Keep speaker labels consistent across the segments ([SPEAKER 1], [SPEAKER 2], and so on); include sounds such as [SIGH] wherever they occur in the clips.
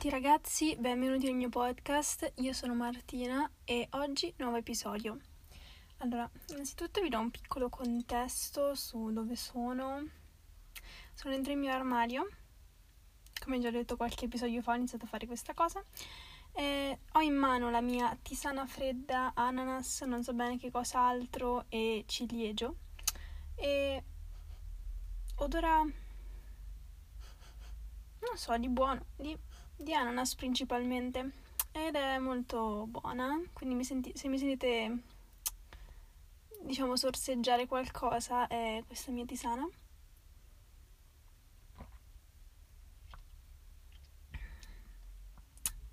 [SPEAKER 1] tutti ragazzi, benvenuti nel mio podcast. Io sono Martina e oggi nuovo episodio. Allora, innanzitutto vi do un piccolo contesto su dove sono. Sono dentro il mio armadio. Come già detto qualche episodio fa ho iniziato a fare questa cosa. E ho in mano la mia tisana fredda, ananas, non so bene che cosa altro e ciliegio. E odora non so, di buono, di di ananas principalmente ed è molto buona, quindi mi senti- se mi sentite diciamo sorseggiare qualcosa è questa mia tisana.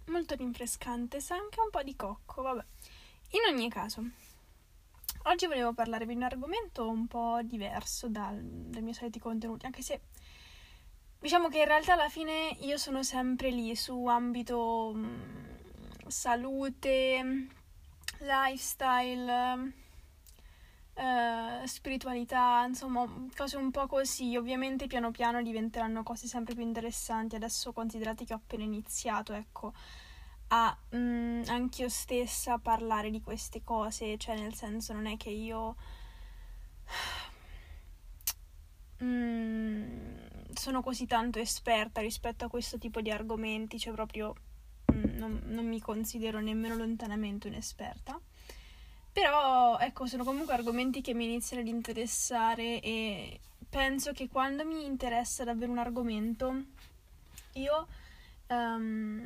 [SPEAKER 1] Molto rinfrescante, sa anche un po' di cocco, vabbè. In ogni caso, oggi volevo parlarvi di un argomento un po' diverso dal, dai miei soliti contenuti, anche se Diciamo che in realtà alla fine io sono sempre lì su ambito mm, salute, lifestyle, uh, spiritualità, insomma, cose un po' così. Ovviamente piano piano diventeranno cose sempre più interessanti. Adesso considerate che ho appena iniziato, ecco, a mh, mm, anch'io stessa parlare di queste cose, cioè nel senso non è che io... [SIGHS] Mm, sono così tanto esperta rispetto a questo tipo di argomenti, cioè proprio mm, non, non mi considero nemmeno lontanamente un'esperta. Però ecco, sono comunque argomenti che mi iniziano ad interessare e penso che quando mi interessa davvero un argomento, io um,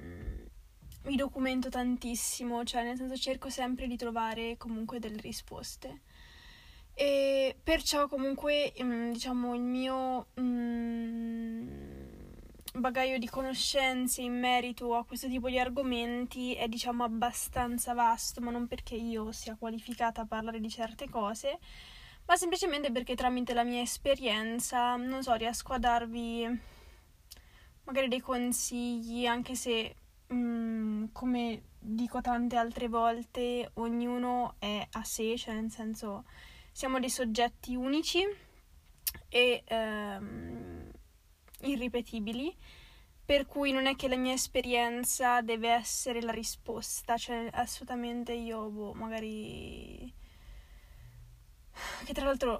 [SPEAKER 1] mi documento tantissimo, cioè nel senso cerco sempre di trovare comunque delle risposte. E perciò comunque mm, diciamo il mio mm, bagaglio di conoscenze in merito a questo tipo di argomenti è diciamo abbastanza vasto, ma non perché io sia qualificata a parlare di certe cose, ma semplicemente perché tramite la mia esperienza, non so, riesco a darvi magari dei consigli, anche se mm, come dico tante altre volte, ognuno è a sé, cioè nel senso siamo dei soggetti unici e ehm, irripetibili, per cui non è che la mia esperienza deve essere la risposta, cioè assolutamente io, boh, magari... Che tra l'altro,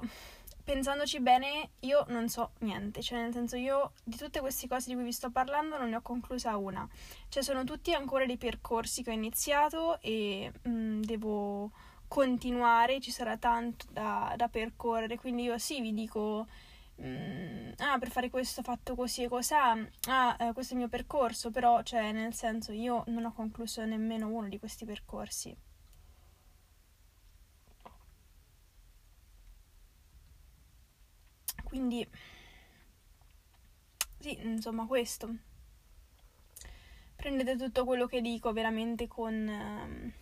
[SPEAKER 1] pensandoci bene, io non so niente, cioè nel senso io di tutte queste cose di cui vi sto parlando non ne ho conclusa una, cioè sono tutti ancora dei percorsi che ho iniziato e mh, devo continuare, ci sarà tanto da, da percorrere, quindi io sì vi dico, mm, ah per fare questo ho fatto così e cos'ha, ah eh, questo è il mio percorso, però cioè nel senso io non ho concluso nemmeno uno di questi percorsi. Quindi sì, insomma questo. Prendete tutto quello che dico veramente con... Eh,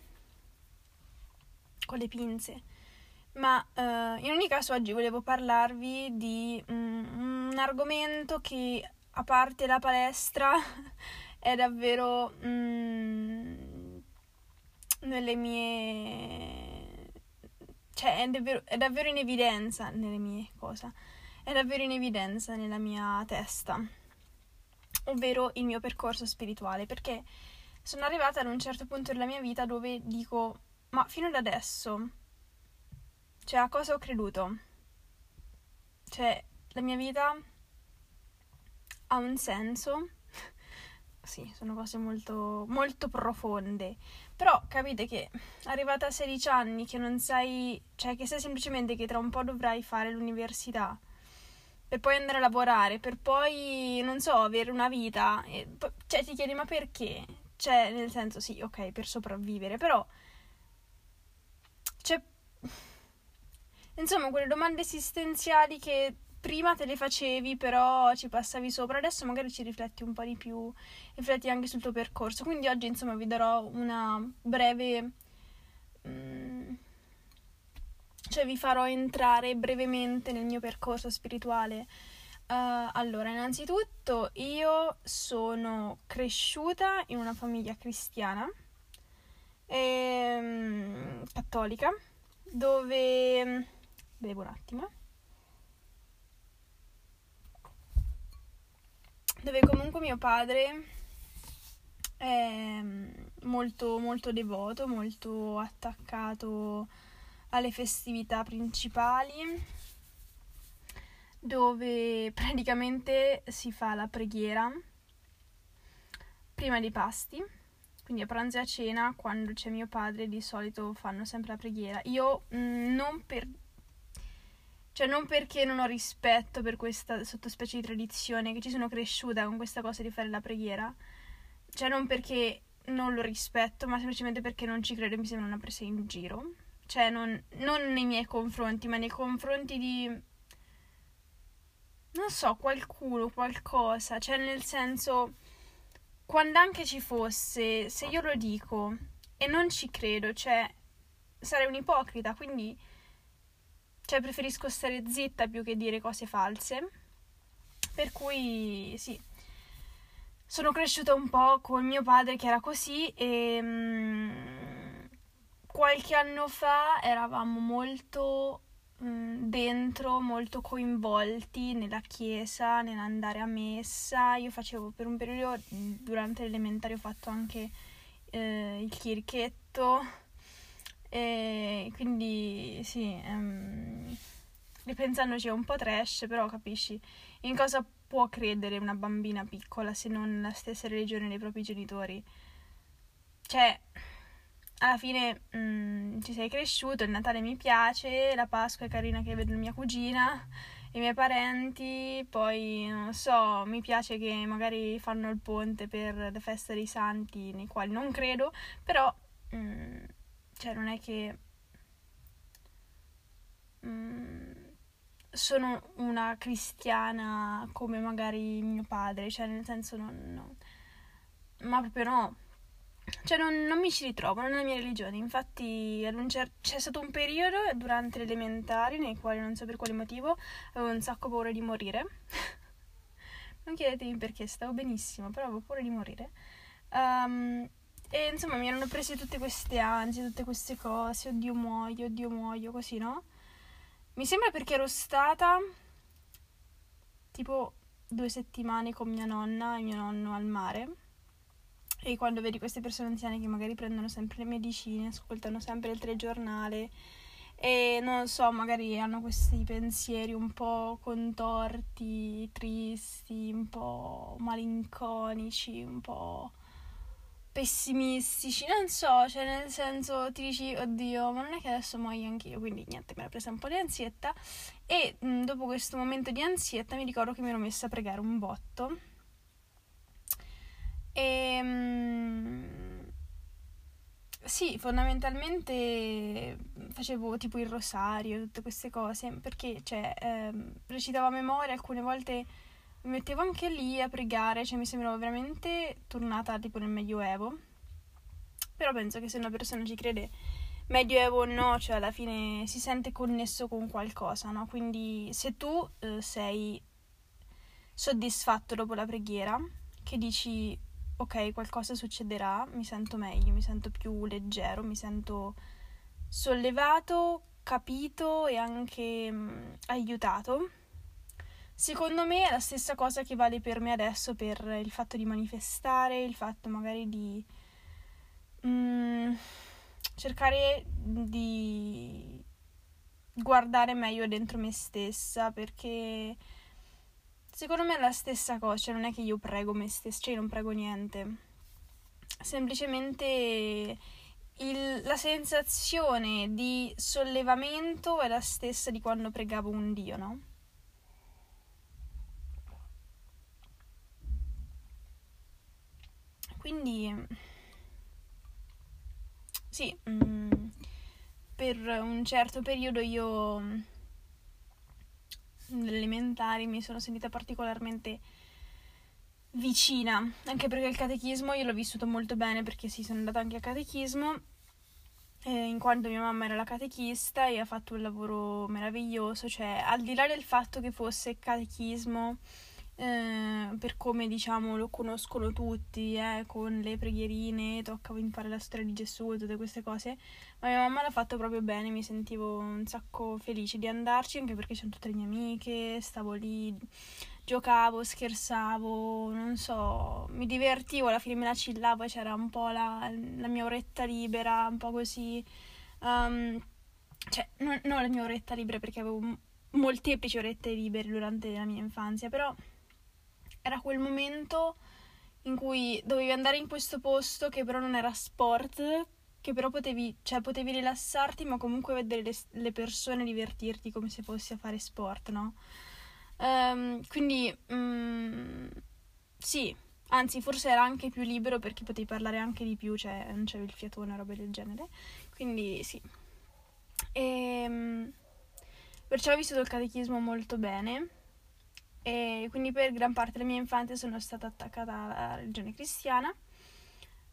[SPEAKER 1] con le pinze. Ma uh, in ogni caso oggi volevo parlarvi di um, un argomento che a parte la palestra [LAUGHS] è davvero um, nelle mie cioè è davvero, è davvero in evidenza nelle mie cose è davvero in evidenza nella mia testa ovvero il mio percorso spirituale perché sono arrivata ad un certo punto della mia vita dove dico ma fino ad adesso, cioè a cosa ho creduto? Cioè, la mia vita ha un senso? [LAUGHS] sì, sono cose molto, molto profonde. Però capite che arrivata a 16 anni che non sai, cioè che sai semplicemente che tra un po' dovrai fare l'università, per poi andare a lavorare, per poi, non so, avere una vita, cioè ti chiedi ma perché? Cioè, nel senso, sì, ok, per sopravvivere, però insomma, quelle domande esistenziali che prima te le facevi, però ci passavi sopra, adesso magari ci rifletti un po' di più, rifletti anche sul tuo percorso. Quindi oggi, insomma, vi darò una breve. Mm, cioè, vi farò entrare brevemente nel mio percorso spirituale. Uh, allora, innanzitutto, io sono cresciuta in una famiglia cristiana ehm, cattolica dove bevo un attimo dove comunque mio padre è mm, molto, molto devoto, molto attaccato alle festività principali, dove praticamente si fa la preghiera prima dei pasti. Quindi a pranzo e a cena, quando c'è mio padre, di solito fanno sempre la preghiera. Io mh, mm, non per cioè, non perché non ho rispetto per questa sottospecie di tradizione, che ci sono cresciuta con questa cosa di fare la preghiera. Cioè, non perché non lo rispetto, ma semplicemente perché non ci credo e mi sembra una presa in giro. Cioè, non, non nei miei confronti, ma nei confronti di. Non so, qualcuno, qualcosa. Cioè, nel senso. Quando anche ci fosse, se io lo dico e non ci credo, cioè, sarei un ipocrita, quindi cioè preferisco stare zitta più che dire cose false. Per cui sì, sono cresciuta un po' con mio padre che era così e um, qualche anno fa eravamo molto dentro, molto coinvolti nella chiesa, nell'andare a messa. Io facevo per un periodo durante l'elementare ho fatto anche eh, il chirichetto e quindi sì, um, ripensandoci è un po' trash, però capisci in cosa può credere una bambina piccola se non nella stessa religione dei propri genitori. Cioè, alla fine um, ci sei cresciuto, il Natale mi piace, la Pasqua è carina che vedo mia cugina, i miei parenti, poi non so, mi piace che magari fanno il ponte per le feste dei santi, nei quali non credo, però... Um, cioè, non è che... Mm, sono una cristiana come magari mio padre, cioè nel senso non... no. Ma proprio no. Cioè non, non, mi ci ritrovo, non è la mia religione. Infatti cer- c'è stato un periodo durante le elementari nei quali non so per quale motivo avevo un sacco paura di morire. [LAUGHS] non chiedetemi perché, stavo benissimo, però avevo paura di morire. Um, e insomma mi erano prese tutte queste ansie, tutte queste cose, oddio muoio, oddio muoio, così, no? Mi sembra perché ero stata tipo due settimane con mia nonna e mio nonno al mare. E quando vedi queste persone anziane che magari prendono sempre le medicine, ascoltano sempre il telegiornale e non so, magari hanno questi pensieri un po' contorti, tristi, un po' malinconici, un po' pessimistici, non so, cioè nel senso ti dici, oddio, ma non è che adesso muoio anch'io, quindi niente, mi era presa un po' di ansietta. E mh, dopo questo momento di ansietta mi ricordo che mi ero messa a pregare un botto e mh, mm, sì, fondamentalmente facevo tipo il rosario, tutte queste cose, perché cioè ehm, recitavo a memoria alcune volte mi mettevo anche lì a pregare, cioè mi sembrava veramente tornata tipo nel Medioevo. Però penso che se una persona ci crede, Medioevo o no, cioè alla fine si sente connesso con qualcosa, no? Quindi se tu eh, sei soddisfatto dopo la preghiera, che dici ok, qualcosa succederà, mi sento meglio, mi sento più leggero, mi sento sollevato, capito e anche mh, mm, aiutato. Secondo me è la stessa cosa che vale per me adesso per il fatto di manifestare, il fatto magari di mm, cercare di guardare meglio dentro me stessa perché secondo me è la stessa cosa, cioè non è che io prego me stessa, cioè io non prego niente. Semplicemente il, la sensazione di sollevamento è la stessa di quando pregavo un Dio, no? Quindi sì, mh, mm, per un certo periodo io nelle elementari mi sono sentita particolarmente vicina, anche perché il catechismo io l'ho vissuto molto bene perché sì, sono andata anche a catechismo, eh, in quanto mia mamma era la catechista e ha fatto un lavoro meraviglioso, cioè al di là del fatto che fosse catechismo eh, per come diciamo lo conoscono tutti, eh, con le preghierine, toccava imparare la storia di Gesù e tutte queste cose, ma mia mamma l'ha fatto proprio bene, mi sentivo un sacco felice di andarci, anche perché c'erano tutte le mie amiche, stavo lì, giocavo, scherzavo, non so, mi divertivo, alla fine me la chillavo, c'era un po' la, la mia oretta libera, un po' così... Um, cioè, non, non la mia oretta libera perché avevo molteplici orette libere durante la mia infanzia, però era quel momento in cui dovevi andare in questo posto che però non era sport, che però potevi, cioè, potevi rilassarti, ma comunque vedere le, le, persone divertirti come se fossi a fare sport, no? Um, quindi, um, sì, anzi, forse era anche più libero perché potevi parlare anche di più, cioè non c'era il fiatone o robe del genere. Quindi, sì. E, um, perciò ho vissuto il catechismo molto bene e quindi per gran parte della mia infanzia sono stata attaccata alla religione cristiana.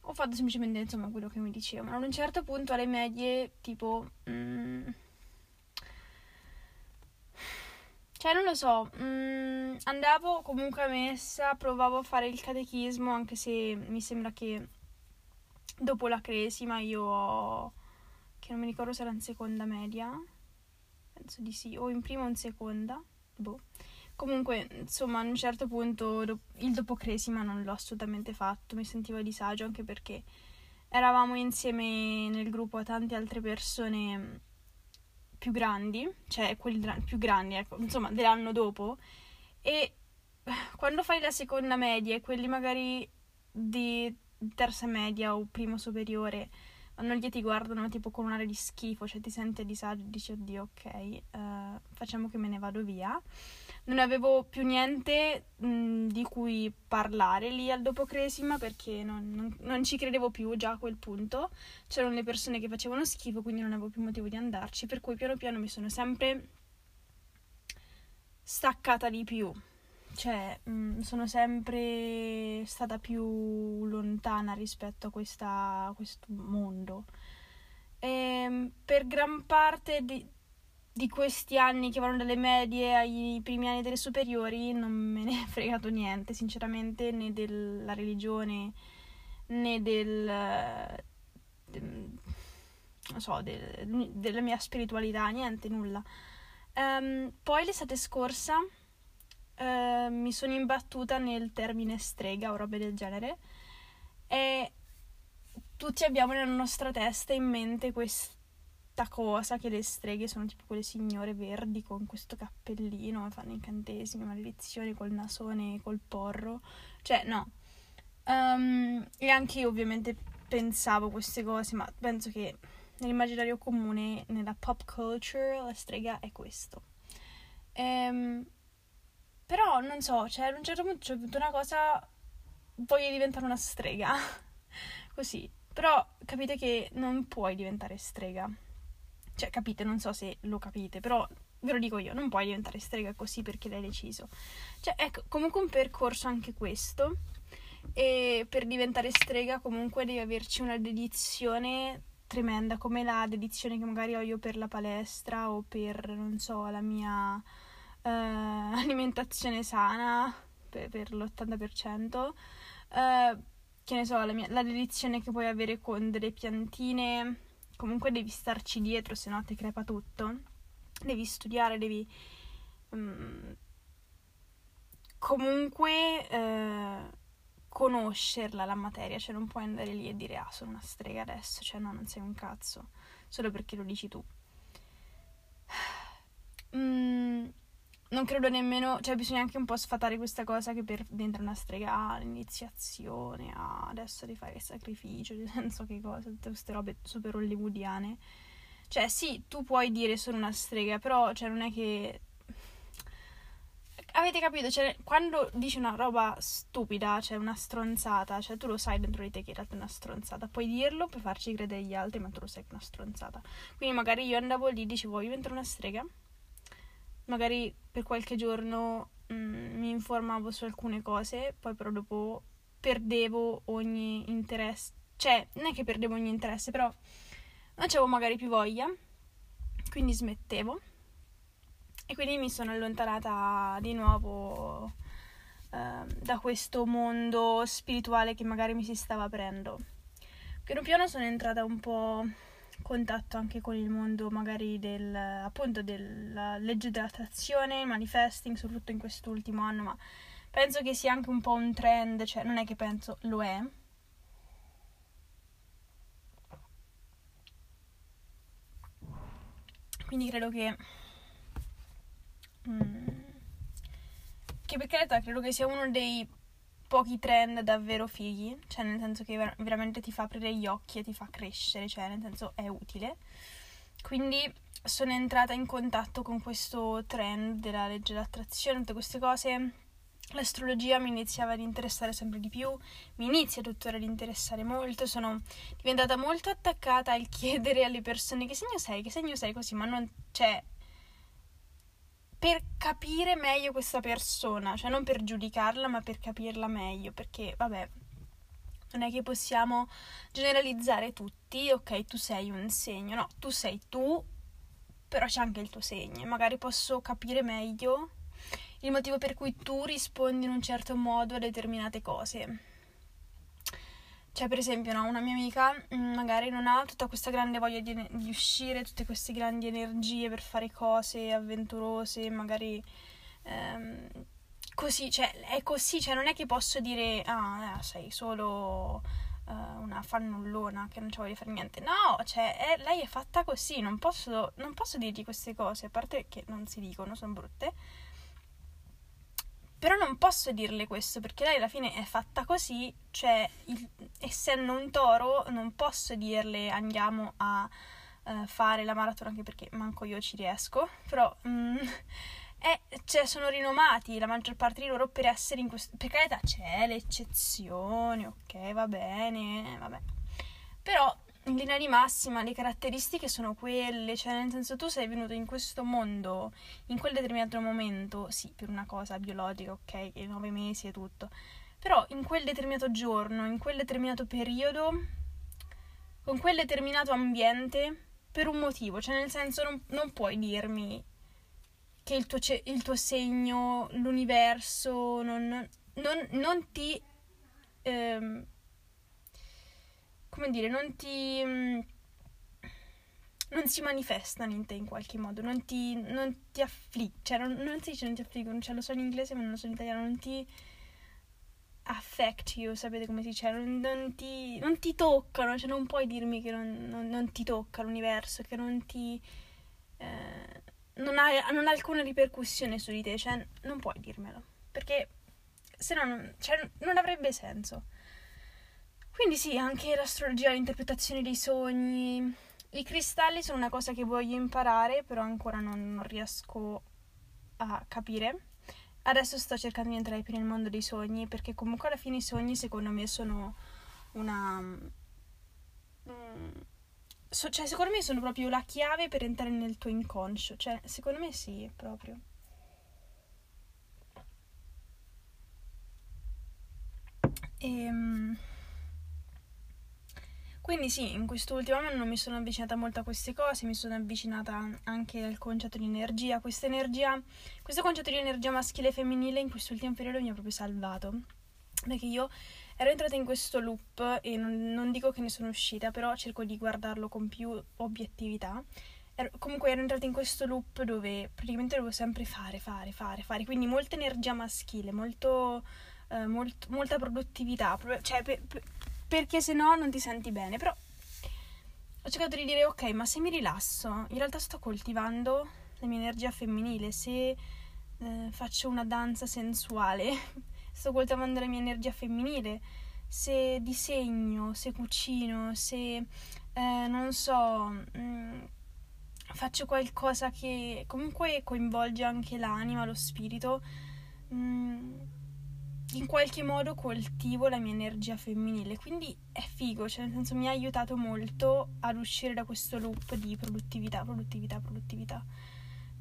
[SPEAKER 1] Ho fatto semplicemente insomma quello che mi dicevano. Ad un certo punto alle medie, tipo... Mm, cioè, non lo so, mm, andavo comunque a messa, provavo a fare il catechismo, anche se mi sembra che dopo la cresima io ho... che non mi ricordo se era in seconda media, penso di sì, o in prima o in seconda, boh. Comunque, insomma, a un certo punto il dopo Cresima non l'ho assolutamente fatto, mi sentivo a disagio anche perché eravamo insieme nel gruppo a tante altre persone più grandi, cioè quelli più grandi, ecco, insomma, dell'anno dopo. E quando fai la seconda media e quelli magari di terza media o primo superiore vanno lì e ti guardano tipo con un'aria di schifo, cioè ti senti a disagio e dici oddio ok, uh, facciamo che me ne vado via non avevo più niente mh, di cui parlare lì al dopo Cresima perché non, non, non, ci credevo più già a quel punto. C'erano le persone che facevano schifo, quindi non avevo più motivo di andarci, per cui piano piano mi sono sempre staccata di più. Cioè, mh, sono sempre stata più lontana rispetto a, questa, a questo mondo. E, ehm, per gran parte di, di questi anni che vanno dalle medie ai primi anni delle superiori non me ne [LAUGHS] è fregato niente, sinceramente, né della religione né del, del non so, del, della mia spiritualità, niente, nulla. Um, poi l'estate scorsa uh, mi sono imbattuta nel termine strega o robe del genere e tutti abbiamo nella nostra testa in mente questo cosa che le streghe sono tipo quelle signore verdi con questo cappellino, fanno incantesimi, maledizioni col nasone, col porro. Cioè, no. Um, e anche io ovviamente pensavo queste cose, ma penso che nell'immaginario comune, nella pop culture, la strega è questo. Um, però non so, cioè ad un certo punto c'è avuto una cosa, voglio diventare una strega. [LAUGHS] Così. Però capite che non puoi diventare strega cioè, capite, non so se lo capite, però ve lo dico io, non puoi diventare strega così perché l'hai deciso. Cioè, ecco, comunque un percorso anche questo. E per diventare strega comunque devi averci una dedizione tremenda, come la dedizione che magari ho io per la palestra o per, non so, la mia eh, [LAUGHS] alimentazione sana per, per l'80%. Eh, che ne so, la, mia, la dedizione che puoi avere con delle piantine comunque devi starci dietro, se no ti crepa tutto. Devi studiare, devi um, comunque eh, conoscerla la materia, cioè non puoi andare lì e dire ah sono una strega adesso, cioè no, non sei un cazzo, solo perché lo dici tu. [SIGHS] Mm, non credo nemmeno, cioè bisogna anche un po' sfatare questa cosa che per diventare una strega ah, l'iniziazione, ah, adesso devi fare il sacrificio, [LAUGHS] non so che cosa, tutte queste robe super hollywoodiane. Cioè sì, tu puoi dire sono una strega, però cioè, non è che... Avete capito? Cioè, quando dici una roba stupida, cioè una stronzata, cioè tu lo sai dentro di te che in realtà è una stronzata. Puoi dirlo per farci credere gli altri, ma tu lo sai che è una stronzata. Quindi magari io andavo lì e dicevo, voglio diventare una strega? Magari per qualche giorno mh, mm, mi informavo su alcune cose, poi però dopo perdevo ogni interesse, cioè non è che perdevo ogni interesse, però non avevo magari più voglia, quindi smettevo e quindi mi sono allontanata di nuovo uh, da questo mondo spirituale che magari mi si stava aprendo. Piano piano sono entrata un po' contatto anche con il mondo magari del appunto della legge dell'attrazione, manifesting, soprattutto in quest'ultimo anno, ma penso che sia anche un po' un trend, cioè non è che penso, lo è. Quindi credo che mm, che per carità credo che sia uno dei pochi trend davvero fighi, cioè nel senso che ver- veramente ti fa aprire gli occhi e ti fa crescere, cioè nel senso è utile. Quindi sono entrata in contatto con questo trend della legge dell'attrazione, tutte queste cose. L'astrologia mi iniziava ad interessare sempre di più, mi inizia tuttora ad interessare molto, sono diventata molto attaccata al chiedere alle persone che segno sei, che segno sei così, ma non c'è cioè, per capire meglio questa persona, cioè non per giudicarla, ma per capirla meglio, perché vabbè, non è che possiamo generalizzare tutti, ok, tu sei un segno, no, tu sei tu, però c'è anche il tuo segno, magari posso capire meglio il motivo per cui tu rispondi in un certo modo a determinate cose. Cioè, per esempio, no, una mia amica mm, magari non ha tutta questa grande voglia di, di, uscire, tutte queste grandi energie per fare cose avventurose, magari ehm, così, cioè, è così, cioè, non è che posso dire, ah, eh, sei solo uh, una fannullona che non ci voglio fare niente. No, cioè, è, lei è fatta così, non posso, non posso dirgli queste cose, a parte che non si dicono, sono brutte però non posso dirle questo perché lei alla fine è fatta così, cioè il, essendo un toro non posso dirle andiamo a uh, fare la maratona anche perché manco io ci riesco, però um, [LAUGHS] è, cioè, sono rinomati la maggior parte di loro per essere in questo... Per carità c'è l'eccezione, ok, va bene, vabbè. Però in linea di massima le caratteristiche sono quelle, cioè nel senso tu sei venuto in questo mondo in quel determinato momento, sì, per una cosa biologica, ok, che nove mesi e tutto, però in quel determinato giorno, in quel determinato periodo, con quel determinato ambiente, per un motivo, cioè nel senso non, non puoi dirmi che il tuo, il tuo segno, l'universo non, non, non ti... Ehm, come dire, non ti... Mm, non si manifestano in te in qualche modo, non ti, non ti affliggono, cioè non, non, si dice non ti affliggono, cioè lo so in inglese ma non lo so in italiano, non ti affect you, sapete come si dice, non, non, ti, non ti toccano, cioè non puoi dirmi che non, non ti tocca l'universo, che non ti... Eh, non, ha, non ha alcuna ripercussione su di te, cioè non puoi dirmelo, perché se no cioè, non avrebbe senso. Quindi sì, anche l'astrologia, l'interpretazione dei sogni. I cristalli sono una cosa che voglio imparare, però ancora non, non riesco a capire. Adesso sto cercando di entrare più nel mondo dei sogni, perché comunque alla fine i sogni secondo me sono una... Mm, so, cioè, secondo me sono proprio la chiave per entrare nel tuo inconscio. Cioè, secondo me sì, proprio. Ehm... Quindi sì, in quest'ultimo anno mi sono avvicinata molto a queste cose, mi sono avvicinata anche al concetto di energia. Energia, questo concetto di energia maschile e femminile in quest'ultimo periodo mi ha proprio salvato. Perché io ero entrata in questo loop e non, non dico che ne sono uscita, però cerco di guardarlo con più obiettività. Comunque ero entrata in questo loop dove praticamente dovevo sempre fare, fare, fare, fare. Quindi molta energia maschile, molto, eh, molt, molta produttività. Cioè, per, per, perché se no non ti senti bene. Però ho cercato di dire ok, ma se mi rilasso, in realtà sto coltivando la mia energia femminile, se eh, faccio una danza sensuale, [LAUGHS] sto coltivando la mia energia femminile, se disegno, se cucino, se eh, non so, mh, mm, faccio qualcosa che comunque coinvolge anche l'anima, lo spirito. Mm, in qualche modo coltivo la mia energia femminile, quindi è figo, cioè nel senso mi ha aiutato molto ad uscire da questo loop di produttività, produttività, produttività.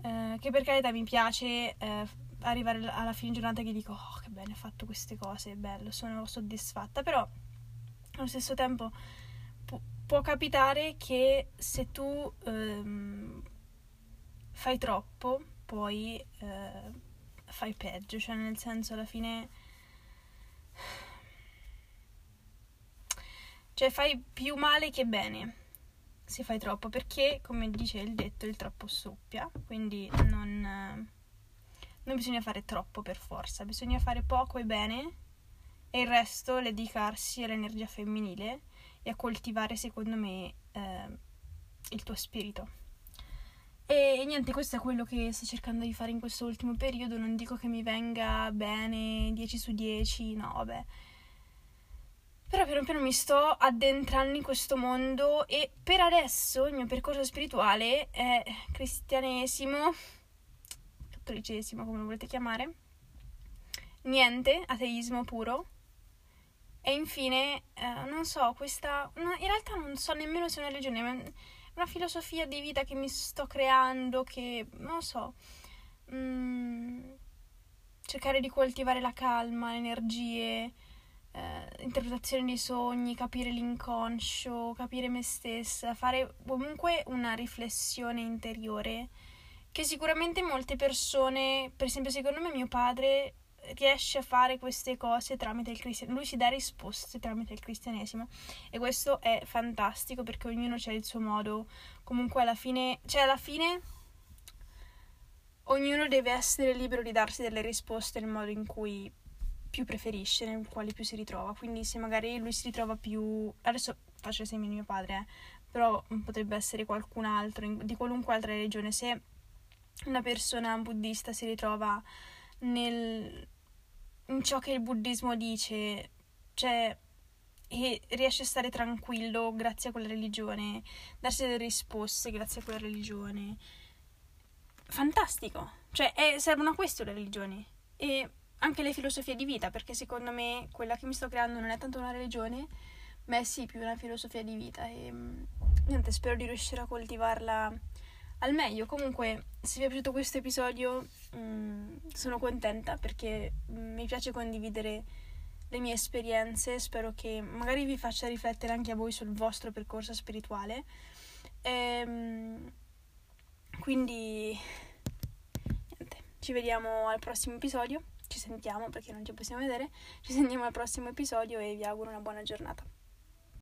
[SPEAKER 1] Eh, che per carità mi piace eh, arrivare alla fine giornata che dico oh che bene, ho fatto queste cose, è bello, sono soddisfatta, però allo stesso tempo pu- può capitare che se tu ehm, fai troppo, poi... Eh, fai peggio, cioè nel senso alla fine... Cioè fai più male che bene se fai troppo, perché come dice il detto il troppo soppia, quindi non, non bisogna fare troppo per forza, bisogna fare poco e bene e il resto dedicarsi all'energia femminile e a coltivare secondo me eh, il tuo spirito. E, niente, questo è quello che sto cercando di fare in questo ultimo periodo. Non dico che mi venga bene 10 su 10, no, vabbè. Però piano piano mi sto addentrando in questo mondo e per adesso il mio percorso spirituale è cristianesimo, cattolicesimo come lo volete chiamare, niente, ateismo puro. E infine, eh, non so, questa... No, in realtà non so nemmeno se è una religione, ma una filosofia di vita che mi sto creando, che non so, mm, cercare di coltivare la calma, le energie, eh, interpretazione dei sogni, capire l'inconscio, capire me stessa, fare comunque una riflessione interiore che sicuramente molte persone, per esempio secondo me mio padre riesce a fare queste cose tramite il cristianesimo, lui si dà risposte tramite il cristianesimo e questo è fantastico perché ognuno c'ha il suo modo, comunque alla fine, cioè alla fine ognuno deve essere libero di darsi delle risposte nel modo in cui più preferisce, nel quale più si ritrova, quindi se magari lui si ritrova più, adesso faccio l'esempio di mio padre, eh, però potrebbe essere qualcun altro, di qualunque altra religione, se una persona buddista si ritrova nel in ciò che il buddismo dice, cioè, e riesce a stare tranquillo grazie a quella religione, darsi delle risposte grazie a quella religione. Fantastico! Cioè, è, servono a questo le religioni. E anche le filosofie di vita, perché secondo me quella che mi sto creando non è tanto una religione, ma è sì più una filosofia di vita. E niente, spero di riuscire a coltivarla al meglio. Comunque, se vi è piaciuto questo episodio, mh, mm, sono contenta perché mi piace condividere le mie esperienze. Spero che magari vi faccia riflettere anche a voi sul vostro percorso spirituale. Ehm, quindi, niente, ci vediamo al prossimo episodio. Ci sentiamo perché non ci possiamo vedere. Ci sentiamo al prossimo episodio e vi auguro una buona giornata.